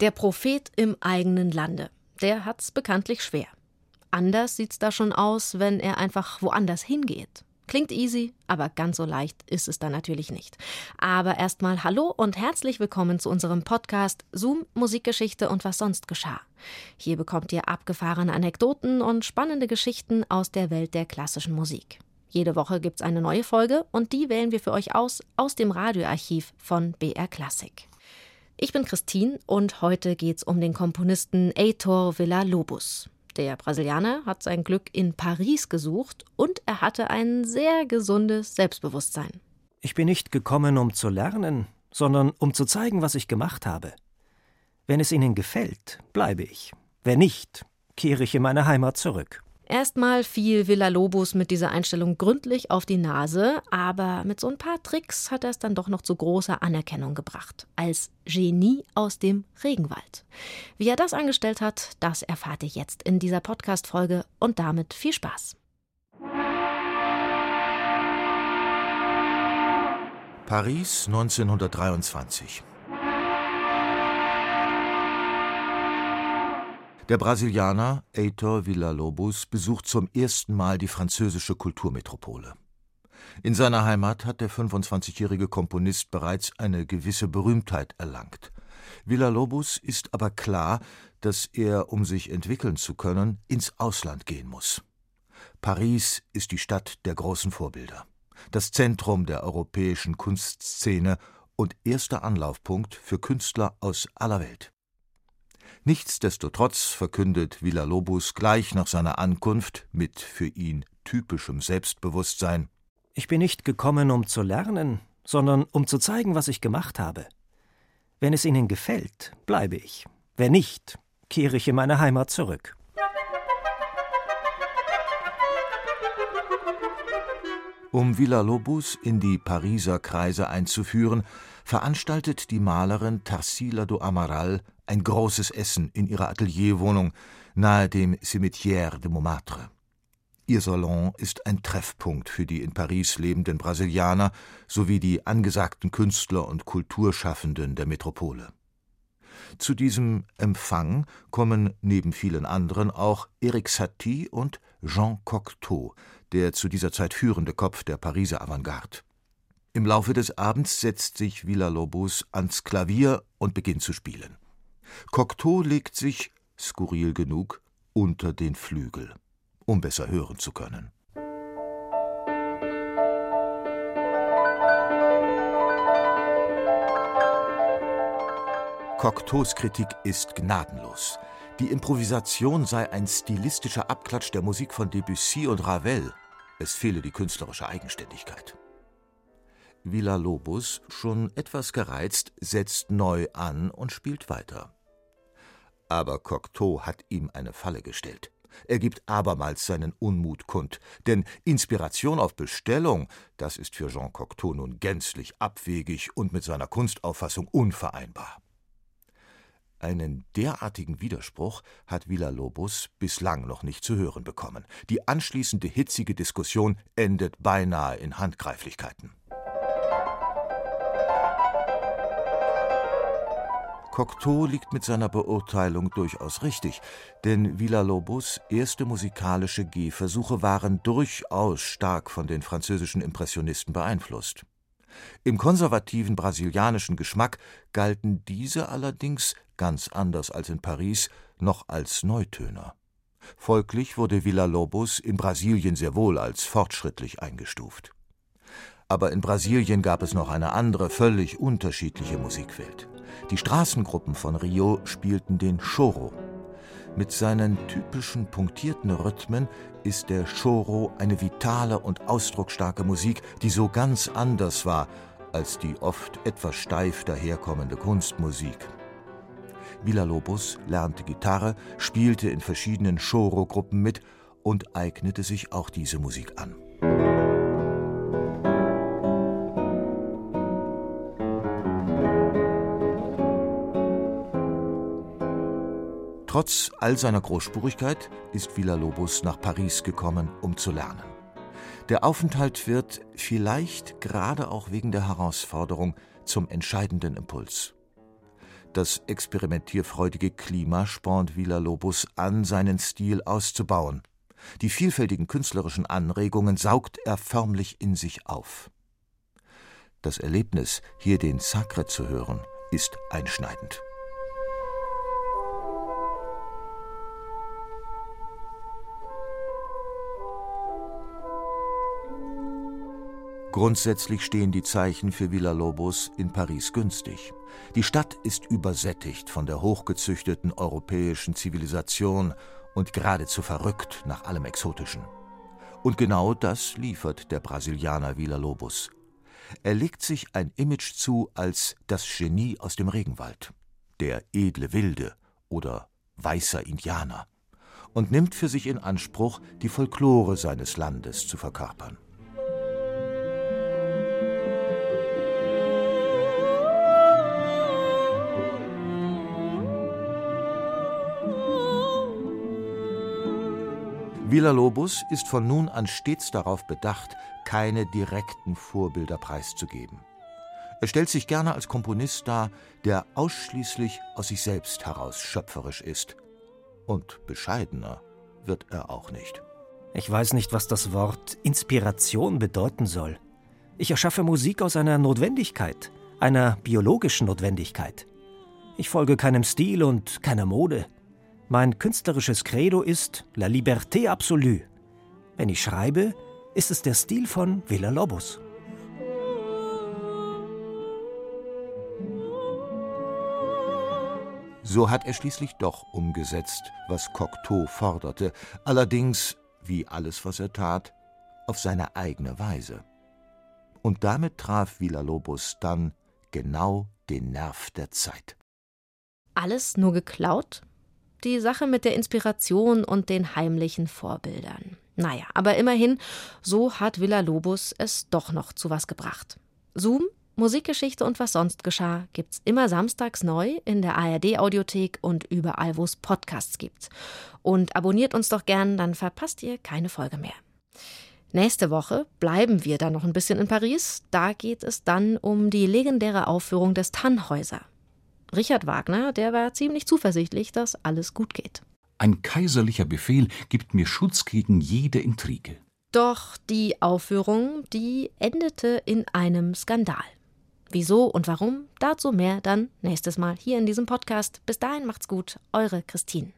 Der Prophet im eigenen Lande, der hat's bekanntlich schwer. Anders sieht's da schon aus, wenn er einfach woanders hingeht. Klingt easy, aber ganz so leicht ist es dann natürlich nicht. Aber erstmal hallo und herzlich willkommen zu unserem Podcast Zoom Musikgeschichte und was sonst geschah. Hier bekommt ihr abgefahrene Anekdoten und spannende Geschichten aus der Welt der klassischen Musik. Jede Woche gibt's eine neue Folge und die wählen wir für euch aus aus dem Radioarchiv von BR Classic. Ich bin Christine und heute geht's um den Komponisten Heitor Villa-Lobos. Der Brasilianer hat sein Glück in Paris gesucht und er hatte ein sehr gesundes Selbstbewusstsein. Ich bin nicht gekommen, um zu lernen, sondern um zu zeigen, was ich gemacht habe. Wenn es Ihnen gefällt, bleibe ich. Wenn nicht, kehre ich in meine Heimat zurück. Erstmal fiel Villa-Lobos mit dieser Einstellung gründlich auf die Nase, aber mit so ein paar Tricks hat er es dann doch noch zu großer Anerkennung gebracht. Als Genie aus dem Regenwald. Wie er das angestellt hat, das erfahrt ihr jetzt in dieser Podcast-Folge und damit viel Spaß. Paris 1923 Der Brasilianer Heitor Villa-Lobos besucht zum ersten Mal die französische Kulturmetropole. In seiner Heimat hat der 25-jährige Komponist bereits eine gewisse Berühmtheit erlangt. Villa-Lobos ist aber klar, dass er, um sich entwickeln zu können, ins Ausland gehen muss. Paris ist die Stadt der großen Vorbilder, das Zentrum der europäischen Kunstszene und erster Anlaufpunkt für Künstler aus aller Welt. Nichtsdestotrotz verkündet Villa-Lobos gleich nach seiner Ankunft mit für ihn typischem Selbstbewusstsein: Ich bin nicht gekommen, um zu lernen, sondern um zu zeigen, was ich gemacht habe. Wenn es Ihnen gefällt, bleibe ich. Wenn nicht, kehre ich in meine Heimat zurück. Um Villa-Lobos in die Pariser Kreise einzuführen, veranstaltet die Malerin Tarsila do Amaral ein großes Essen in ihrer Atelierwohnung nahe dem Cimetière de Montmartre. Ihr Salon ist ein Treffpunkt für die in Paris lebenden Brasilianer sowie die angesagten Künstler und Kulturschaffenden der Metropole. Zu diesem Empfang kommen neben vielen anderen auch Eric Satie und Jean Cocteau, der zu dieser Zeit führende Kopf der Pariser Avantgarde. Im Laufe des Abends setzt sich Villa-Lobos ans Klavier und beginnt zu spielen. Cocteau legt sich, skurril genug, unter den Flügel, um besser hören zu können. Cocteaus Kritik ist gnadenlos. Die Improvisation sei ein stilistischer Abklatsch der Musik von Debussy und Ravel. Es fehle die künstlerische Eigenständigkeit. Villa-Lobos, schon etwas gereizt, setzt neu an und spielt weiter. Aber Cocteau hat ihm eine Falle gestellt. Er gibt abermals seinen Unmut kund, denn Inspiration auf Bestellung, das ist für Jean Cocteau nun gänzlich abwegig und mit seiner Kunstauffassung unvereinbar. Einen derartigen Widerspruch hat Villa-Lobos bislang noch nicht zu hören bekommen. Die anschließende hitzige Diskussion endet beinahe in Handgreiflichkeiten. Cocteau liegt mit seiner Beurteilung durchaus richtig, denn Villa-Lobos erste musikalische Gehversuche waren durchaus stark von den französischen Impressionisten beeinflusst. Im konservativen brasilianischen Geschmack galten diese allerdings, ganz anders als in Paris, noch als Neutöner. Folglich wurde Villa-Lobos in Brasilien sehr wohl als fortschrittlich eingestuft. Aber in Brasilien gab es noch eine andere, völlig unterschiedliche Musikwelt. Die Straßengruppen von Rio spielten den Choro. Mit seinen typischen punktierten Rhythmen ist der Choro eine vitale und ausdrucksstarke Musik, die so ganz anders war als die oft etwas steif daherkommende Kunstmusik. Villa-Lobos lernte Gitarre, spielte in verschiedenen Choro-Gruppen mit und eignete sich auch diese Musik an. Trotz all seiner Großspurigkeit ist Villa-Lobos nach Paris gekommen, um zu lernen. Der Aufenthalt wird, vielleicht gerade auch wegen der Herausforderung, zum entscheidenden Impuls. Das experimentierfreudige Klima spornt Villa-Lobos an, seinen Stil auszubauen. Die vielfältigen künstlerischen Anregungen saugt er förmlich in sich auf. Das Erlebnis, hier den Sacre zu hören, ist einschneidend. Grundsätzlich stehen die Zeichen für Villa-Lobos in Paris günstig. Die Stadt ist übersättigt von der hochgezüchteten europäischen Zivilisation und geradezu verrückt nach allem Exotischen. Und genau das liefert der Brasilianer Villa-Lobos. Er legt sich ein Image zu als das Genie aus dem Regenwald, der edle Wilde oder weißer Indianer und nimmt für sich in Anspruch, die Folklore seines Landes zu verkörpern. Villa-Lobos ist von nun an stets darauf bedacht, keine direkten Vorbilder preiszugeben. Er stellt sich gerne als Komponist dar, der ausschließlich aus sich selbst heraus schöpferisch ist. Und bescheidener wird er auch nicht. Ich weiß nicht, was das Wort Inspiration bedeuten soll. Ich erschaffe Musik aus einer Notwendigkeit, einer biologischen Notwendigkeit. Ich folge keinem Stil und keiner Mode. Mein künstlerisches Credo ist La liberté absolue. Wenn ich schreibe, ist es der Stil von Villa Lobos. So hat er schließlich doch umgesetzt, was Cocteau forderte, allerdings, wie alles, was er tat, auf seine eigene Weise. Und damit traf Villa Lobos dann genau den Nerv der Zeit. Alles nur geklaut? Die Sache mit der Inspiration und den heimlichen Vorbildern. Naja, aber immerhin, so hat Villa Lobos es doch noch zu was gebracht. Zoom, Musikgeschichte und was sonst geschah, gibt's immer samstags neu in der ARD-Audiothek und überall, wo es Podcasts gibt. Und abonniert uns doch gern, dann verpasst ihr keine Folge mehr. Nächste Woche bleiben wir dann noch ein bisschen in Paris. Da geht es dann um die legendäre Aufführung des Tannhäuser. Richard Wagner, der war ziemlich zuversichtlich, dass alles gut geht. Ein kaiserlicher Befehl gibt mir Schutz gegen jede Intrige. Doch die Aufführung, die endete in einem Skandal. Wieso und warum? Dazu mehr dann nächstes Mal hier in diesem Podcast. Bis dahin macht's gut, eure Christine.